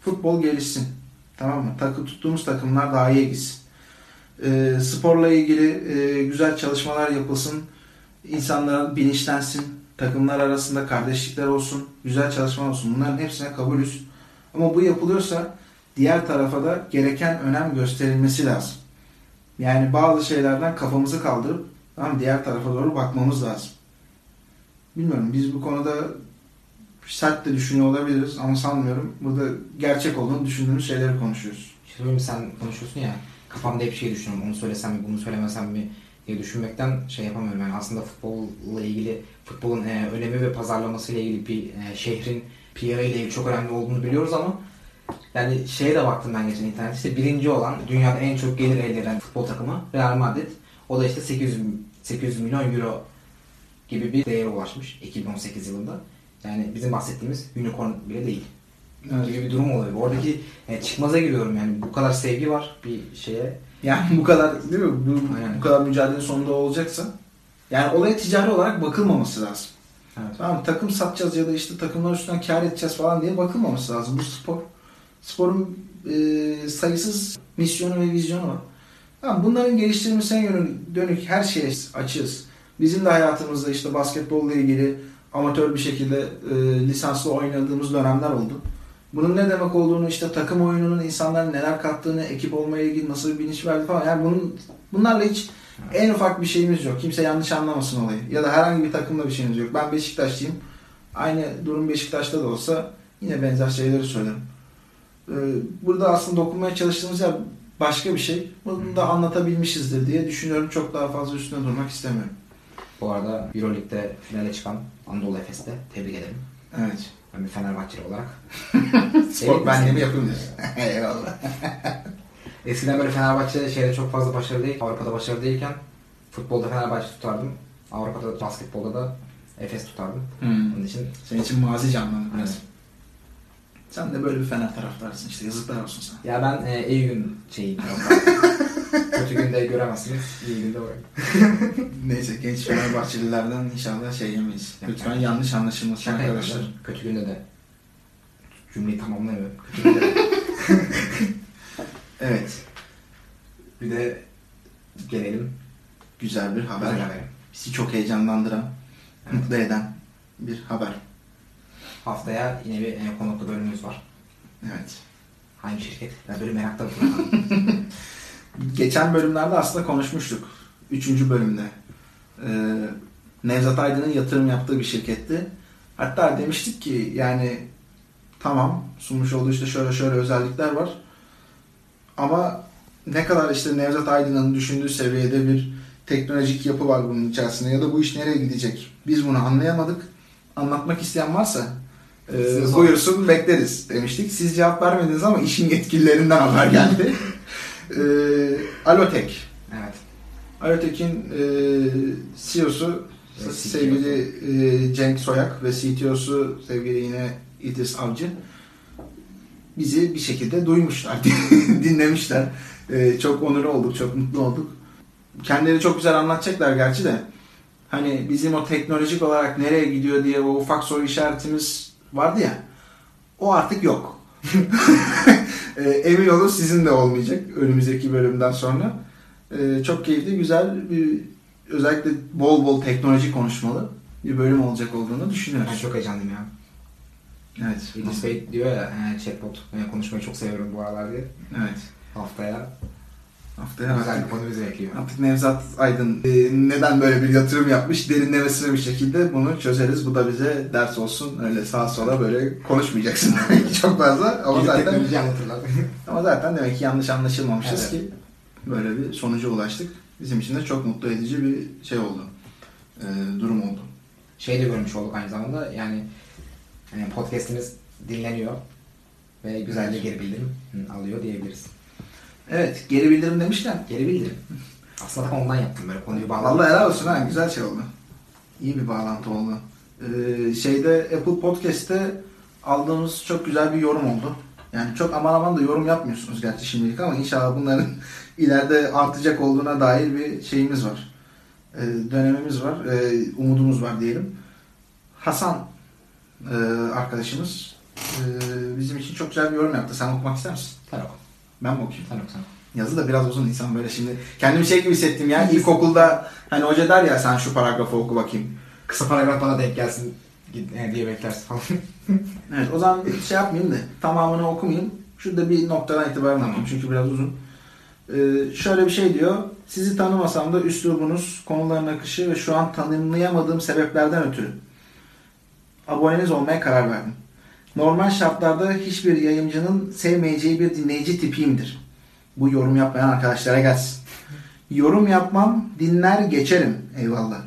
Futbol gelişsin. Tamam mı? Takı tuttuğumuz takımlar daha iyi gitsin. Ee, sporla ilgili e, güzel çalışmalar yapılsın. İnsanlar bilinçlensin. Takımlar arasında kardeşlikler olsun. Güzel çalışmalar olsun. Bunların hepsine kabulüz. Ama bu yapılıyorsa diğer tarafa da gereken önem gösterilmesi lazım. Yani bazı şeylerden kafamızı kaldırıp tamam diğer tarafa doğru bakmamız lazım. Bilmiyorum biz bu konuda sert de düşünüyor olabiliriz ama sanmıyorum. Burada gerçek olduğunu düşündüğümüz şeyleri konuşuyoruz. İşte söyleyeyim sen konuşuyorsun ya kafamda hep şey düşünüyorum onu söylesem mi bunu söylemesem mi diye düşünmekten şey yapamıyorum. Yani aslında futbolla ilgili futbolun e, önemi ve pazarlaması ile ilgili bir e, şehrin PR ile ilgili çok önemli olduğunu biliyoruz ama yani şeye de baktım ben geçen internette işte birinci olan dünyada en çok gelir elde eden futbol takımı Real Madrid. O da işte 800 800 milyon euro gibi bir değere ulaşmış 2018 yılında. Yani bizim bahsettiğimiz unicorn bile değil gibi bir durum oluyor. Oradaki yani çıkmaza giriyorum yani bu kadar sevgi var bir şeye. Yani bu kadar değil mi? Bu, Aynen. bu kadar mücadele sonunda olacaksa yani olaya ticari olarak bakılmaması lazım. Evet. Tamam takım satacağız ya da işte takımlar üstünden kar edeceğiz falan diye bakılmaması lazım. Bu spor. Sporun e, sayısız misyonu ve vizyonu var. Tamam, bunların geliştirilmesine yönü- dönük her şeye açığız. Bizim de hayatımızda işte basketbolla ilgili amatör bir şekilde e, lisanslı oynadığımız dönemler oldu. Bunun ne demek olduğunu işte takım oyununun insanların neler kattığını, ekip olmaya ilgili nasıl bir bilinç verdi falan. Yani bunun bunlarla hiç en ufak bir şeyimiz yok. Kimse yanlış anlamasın olayı. Ya da herhangi bir takımla bir şeyimiz yok. Ben Beşiktaşlıyım. Aynı durum Beşiktaş'ta da olsa yine benzer şeyleri söylerim. Ee, Burada aslında dokunmaya çalıştığımız yer başka bir şey. Bunu da anlatabilmişizdir diye düşünüyorum. Çok daha fazla üstüne durmak istemiyorum. Bu arada Euroleague'de finale çıkan Anadolu Efes'te tebrik ederim. Evet. Ben bir Fenerbahçeli olarak. Spor ben de mi yapayım? Eyvallah. Eskiden böyle Fenerbahçe şeyde çok fazla başarılı değil, Avrupa'da başarılı değilken futbolda Fenerbahçe tutardım. Avrupa'da basketbolda da Efes tutardım. Hmm. Onun için Senin için mazi canlandı biraz. Evet. Sen de böyle bir Fener taraftarsın işte yazıklar olsun sana. ya ben e, iyi gün şeyim. Kötü günde göremezsiniz, iyi günde var. Neyse genç Fenerbahçelilerden inşallah şey yemeyiz. Lütfen yanlış anlaşılmasın Şaka arkadaşlar. yapıyorum. Kötü günde de cümleyi tamamlamıyorum. Kötü günde de. Evet. bir de gelelim Güzel bir haber. güzel habere. Bizi çok heyecanlandıran, Evet. mutlu eden bir haber. Haftaya yine bir e, konuklu bölümümüz var. Evet. Hangi şirket? Ben böyle merakla bakıyorum. Geçen bölümlerde aslında konuşmuştuk. Üçüncü bölümde. Ee, Nevzat Aydın'ın yatırım yaptığı bir şirketti. Hatta demiştik ki yani tamam sunmuş olduğu işte şöyle şöyle özellikler var. Ama ne kadar işte Nevzat Aydın'ın düşündüğü seviyede bir teknolojik yapı var bunun içerisinde ya da bu iş nereye gidecek? Biz bunu anlayamadık. Anlatmak isteyen varsa e, buyursun bekleriz demiştik. Siz cevap vermediniz ama işin yetkililerinden haber geldi. e, Alotek. evet. Alotek'in e, CEO'su Ve sevgili e, Cenk Soyak ve CTO'su sevgili yine İdris Avcı bizi bir şekilde duymuşlar, dinlemişler. E, çok onur olduk, çok mutlu olduk. Kendileri çok güzel anlatacaklar gerçi de. Hani bizim o teknolojik olarak nereye gidiyor diye o ufak soru işaretimiz vardı ya. O artık yok. e, emin olun sizin de olmayacak önümüzdeki bölümden sonra. E, çok keyifli, güzel bir özellikle bol bol teknoloji konuşmalı bir bölüm olacak olduğunu Ben düşünüyoruz. çok heyecanlıyım ya. Evet. Bey diyor ya e, chatbot e, konuşmayı çok seviyorum bu aralar diye. Evet. Haftaya Haftaya Güzel artık, bir konu bizi bekliyor. artık Nevzat Aydın e, neden böyle bir yatırım yapmış derinlemesine bir şekilde bunu çözeriz. Bu da bize ders olsun. Öyle sağa sola böyle konuşmayacaksın çok fazla. Ama Gidip zaten ama zaten demek ki yanlış anlaşılmamışız Evet. ki böyle bir sonuca ulaştık. Bizim için de çok mutlu edici bir şey oldu. E, durum oldu. şey de görmüş olduk aynı zamanda yani e, podcast'imiz dinleniyor ve güzel de geri bildirim alıyor diyebiliriz. Evet, geri bildirim demişken Geri bildirim. Aslında tam ondan yaptım böyle konuyu bağladım. Vallahi helal olsun ha güzel şey oldu. İyi bir bağlantı oldu. Ee, şeyde Apple Podcast'te aldığımız çok güzel bir yorum oldu. Yani çok aman aman da yorum yapmıyorsunuz gerçi şimdilik ama inşallah bunların ileride artacak olduğuna dair bir şeyimiz var. Ee, dönemimiz var. Ee, umudumuz var diyelim. Hasan e, arkadaşımız e, bizim için çok güzel bir yorum yaptı. Sen okumak ister misin? Sen oku. Ben mi okuyayım? Sen oku sen oku. Yazı da biraz uzun insan böyle şimdi. Kendimi şey gibi hissettim ya. İlkokulda hani hoca der ya sen şu paragrafı oku bakayım. Kısa paragraf bana denk gelsin e, diye beklersin falan. Evet o zaman şey yapmayayım da tamamını okumayayım. Şurada bir noktadan itibaren okuyayım çünkü biraz uzun. Ee, şöyle bir şey diyor. Sizi tanımasam da üslubunuz, konuların akışı ve şu an tanımlayamadığım sebeplerden ötürü aboneniz olmaya karar verdim. Normal şartlarda hiçbir yayıncının sevmeyeceği bir dinleyici tipiyimdir. Bu yorum yapmayan arkadaşlara gelsin. Yorum yapmam, dinler geçerim. Eyvallah.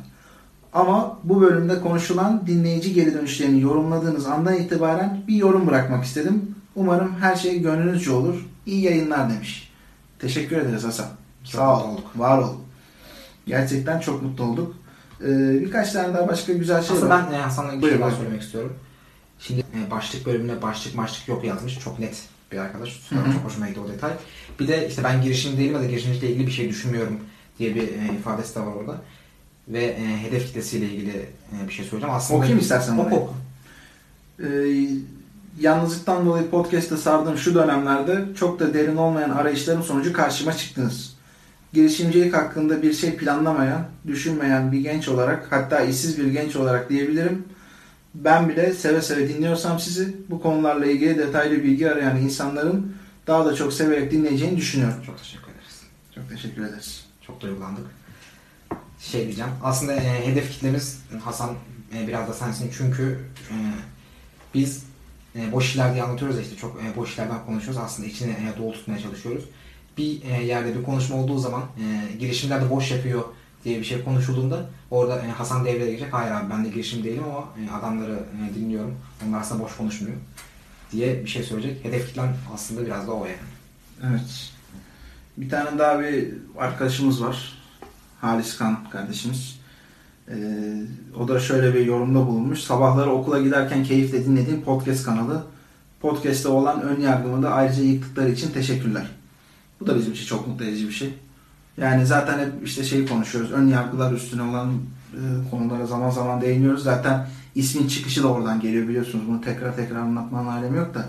Ama bu bölümde konuşulan dinleyici geri dönüşlerini yorumladığınız andan itibaren bir yorum bırakmak istedim. Umarım her şey gönlünüzce olur. İyi yayınlar demiş. Teşekkür ederiz Hasan. Çok Sağ ol. olduk. Var ol. Gerçekten çok mutlu olduk. Ee, birkaç tane daha başka güzel şey Aslında var. ben e, Hasan'la bir şey söylemek istiyorum. Şimdi e, başlık bölümüne başlık başlık yok yazmış. Çok net bir arkadaş. Sonra Hı hı. çok hoşuma gitti o detay. Bir de işte ben girişimci değilim ya da girişimcilikle ilgili bir şey düşünmüyorum diye bir e, ifadesi de var orada. Ve e, hedef kitlesiyle ilgili e, bir şey söyleyeceğim. Aslında Okuyayım istersen Oku oku. Ee, yalnızlıktan dolayı podcast'te sardığım şu dönemlerde çok da derin olmayan arayışlarım sonucu karşıma çıktınız. Girişimcilik hakkında bir şey planlamayan, düşünmeyen bir genç olarak hatta işsiz bir genç olarak diyebilirim. Ben bile seve seve dinliyorsam sizi bu konularla ilgili detaylı bilgi arayan insanların daha da çok severek dinleyeceğini düşünüyorum. Çok teşekkür ederiz. Çok teşekkür ederiz. Çok duygulandık. Şey diyeceğim. Aslında e, hedef kitlemiz Hasan e, biraz da sensin çünkü e, biz e, boş işler diye anlatıyoruz işte çok e, boş işlerden konuşuyoruz. Aslında içini e, dolu tutmaya çalışıyoruz. Bir e, yerde bir konuşma olduğu zaman e, girişimler de boş yapıyor diye bir şey konuşulduğunda orada e, Hasan devreye girecek. Hayır abi ben de girişim değilim ama e, adamları e, dinliyorum. Onlar aslında boş konuşmuyor diye bir şey söyleyecek. Hedef kitlen aslında biraz da o yani. Evet. Bir tane daha bir arkadaşımız var. Halis Kan kardeşimiz. Ee, o da şöyle bir yorumda bulunmuş. Sabahları okula giderken keyifle dinlediğim podcast kanalı. Podcast'te olan ön yargımı da ayrıca yıktıkları için teşekkürler. Bu da bizim için çok mutlu edici bir şey. Yani zaten hep işte şeyi konuşuyoruz. Ön yargılar üstüne olan e, konulara zaman zaman değiniyoruz. Zaten ismin çıkışı da oradan geliyor biliyorsunuz. Bunu tekrar tekrar anlatmanın alemi yok da.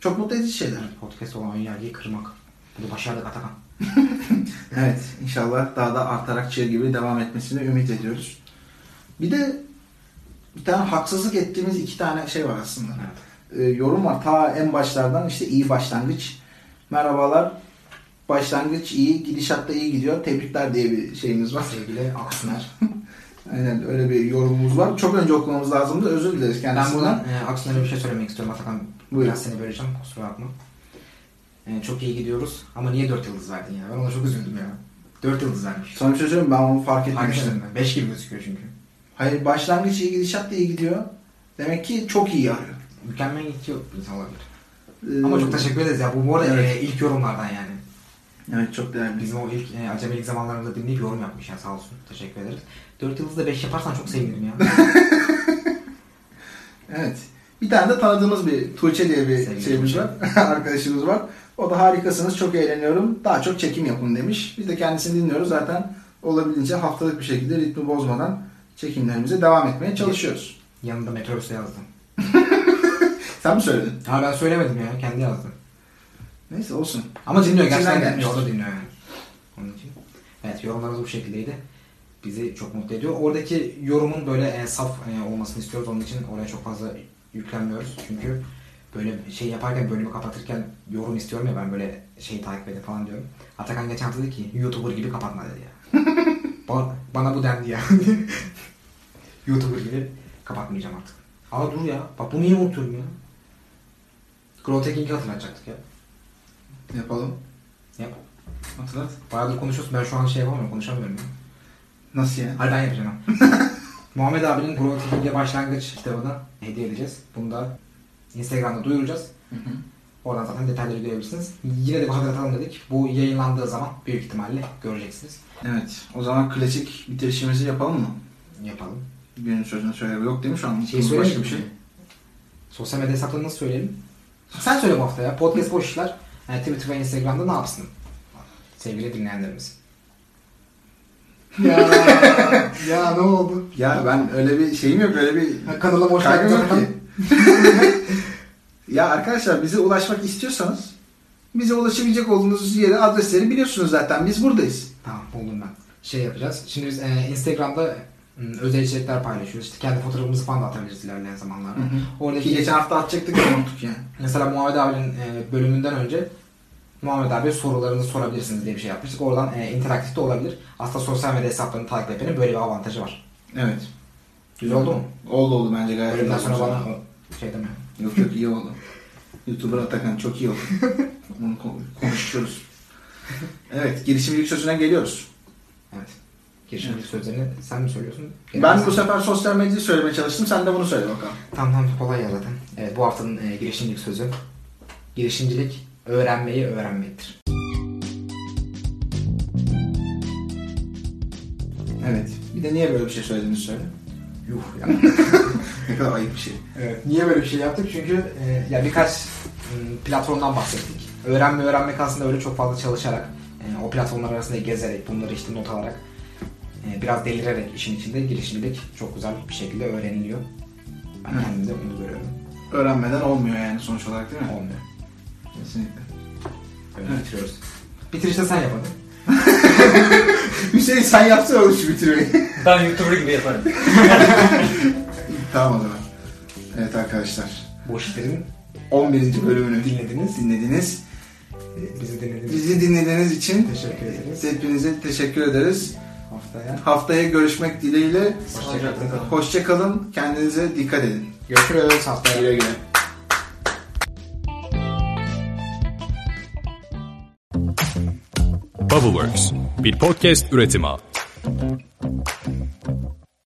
Çok mutlu edici şeyler. Podcast olan önyargıyı kırmak. Bunu başardık Atakan. Evet inşallah daha da artarak çığ gibi devam etmesini ümit ediyoruz. Bir de bir tane haksızlık ettiğimiz iki tane şey var aslında. Evet. Ee, yorum var ta en başlardan işte iyi başlangıç. Merhabalar başlangıç iyi gidişat da iyi gidiyor. Tebrikler diye bir şeyimiz var. Sevgili Aksuner. Aynen öyle bir yorumumuz var. Çok önce okumamız lazımdı. Özür dileriz ben kendisinden. buradan e, Aksuner'e bir şey söylemek istiyorum Atakan. Buyur. Biraz seni böleceğim kusura bakma. E, çok iyi gidiyoruz ama niye 4 yıldız verdin ya? Ben ona çok üzüldüm ya. 4 yıldız vermiş. Sana bir şey söyleyeyim ben onu fark etmemiştim. Harbiden 5 gibi gözüküyor çünkü. Hayır başlangıç iyi gidişat da iyi gidiyor. Demek ki çok iyi arıyor. Mükemmel gidiyor insan olabilir. Ee, Ama çok teşekkür ederiz ya. Bu bu arada Evet. e, ilk yorumlardan yani. Evet çok değerli. Bizim o ilk e, acemilik zamanlarında dinleyip yorum yapmış ya sağ olsun. Teşekkür ederiz. 4 yıldız da 5 yaparsan çok sevinirim ya. Evet. Bir tane de tanıdığımız bir Tuğçe diye bir Sevgili şeyimiz Tuğçe. var. Arkadaşımız var. O da harikasınız. Çok eğleniyorum. Daha çok çekim yapın demiş. Biz de kendisini dinliyoruz. Zaten olabildiğince haftalık bir şekilde ritmi bozmadan çekimlerimize devam etmeye çalışıyoruz. Yanında metrobüste yazdım. Sen mi söyledin? Ha ben söylemedim ya kendi yazdım. Neyse olsun. Ama dinliyor gerçekten gelmiştir. dinliyor. O da dinliyor yani. Onun için. Evet yorumlarımız bu şekildeydi. Bizi çok mutlu ediyor. Oradaki yorumun böyle e, saf e, olmasını istiyoruz. Onun için oraya çok fazla yüklenmiyoruz. Çünkü böyle şey yaparken bölümü kapatırken yorum istiyorum ya ben böyle şeyi takip edin falan diyorum. Atakan geçen hafta dedi ki YouTuber gibi kapatma dedi ya. Ba- bana bu dendi ya. YouTuber gibi kapatmayacağım artık. Aa dur ya. Bak bunu niye unutuyorum ya? Grow hatırlatacaktık ya. Yapalım. Yap. Hatırlat. Bayağıdır konuşuyorsun. Ben şu an şey yapamıyorum. Konuşamıyorum. Nasıl yani? Hadi ben yapacağım. Muhammed abinin Grow Teking'e başlangıç kitabını hediye edeceğiz. Bunu da Instagram'da duyuracağız. Hı hı. Oradan zaten detayları görebilirsiniz. Yine de bir hatırlatalım dedik. Bu yayınlandığı zaman büyük ihtimalle göreceksiniz. Evet. O zaman klasik bitirişimizi yapalım mı? Yapalım. Günün sözünü söyle. Yok değil mi şu an? Şey Başka bir şey. Sosyal medya hesaplarını nasıl söyleyelim? Sen söyle bu hafta ya. Podcast boş işler. Yani Twitter ve Instagram'da ne yapsın? Sevgili dinleyenlerimiz. ya, ya ne oldu? Ya ben öyle bir şeyim yok. Öyle bir Ha, Kanala boş kaygım yok ki. ya arkadaşlar bize ulaşmak istiyorsanız bize ulaşabilecek olduğunuz yeri adresleri biliyorsunuz zaten. Biz buradayız. Tamam buldum ben. Şey yapacağız. Şimdi biz e, Instagram'da özel içerikler paylaşıyoruz. İşte kendi fotoğrafımızı falan da atabiliriz ilerleyen zamanlarda. Oradaki Ki geçen hafta atacaktık ya unuttuk yani. Mesela Muhammed abinin e, bölümünden önce Muhammed abi sorularınızı sorabilirsiniz diye bir şey yapmıştık. Oradan e, interaktif de olabilir. Aslında sosyal medya hesaplarını takip etmenin böyle bir avantajı var. Evet. Güzel oldu mu? Oldu oldu bence gayet. Bölümden güzel sonra bana şey deme. Yok yok iyi oldu. YouTuber Atakan çok iyi oldu. Bunu ko- konuşuyoruz. Evet girişimcilik sözüne geliyoruz. Evet. Girişimcilik sözlerini sen mi söylüyorsun? Ben Sen- bu sefer sosyal medyayı söylemeye çalıştım. Sen de bunu söyle bakalım. Tamam tamam kolay ya zaten. Evet bu haftanın e, girişimcilik sözü. Girişimcilik öğrenmeyi öğrenmektir. Evet. Bir de niye böyle bir şey söylediğini söyle. Yuh ya. Ne kadar ayıp bir şey. Evet. Niye böyle bir şey yaptık? Çünkü e, ya birkaç platformdan bahsettik. Öğrenme öğrenmek aslında öyle çok fazla çalışarak, e, o platformlar arasında gezerek, bunları işte not alarak, biraz delirerek işin içinde girişimcilik çok güzel bir şekilde öğreniliyor. Ben Evet. kendimde bunu görüyorum. Öğrenmeden olmuyor yani sonuç olarak değil mi? Olmuyor. Kesinlikle. Öyle Evet. bitiriyoruz. Bitirişte sen yap hadi. Hüseyin sen yapsana oğlum şu bitirmeyi. Ben YouTuber gibi yaparım. tamam o zaman. Evet arkadaşlar. Boş işlerin 11. bölümünü dinlediniz. dinlediniz. E, Bizi dinlediğiniz Bizi dinlediğiniz için teşekkür ederiz. hepinize teşekkür ederiz. Haftaya Haftaya görüşmek dileğiyle. Hoşçakalın. Hoşça kalın. Kendinize dikkat edin. görüşürüz haftaya. Güle güle. Bubbleworks bir podcast üretimi.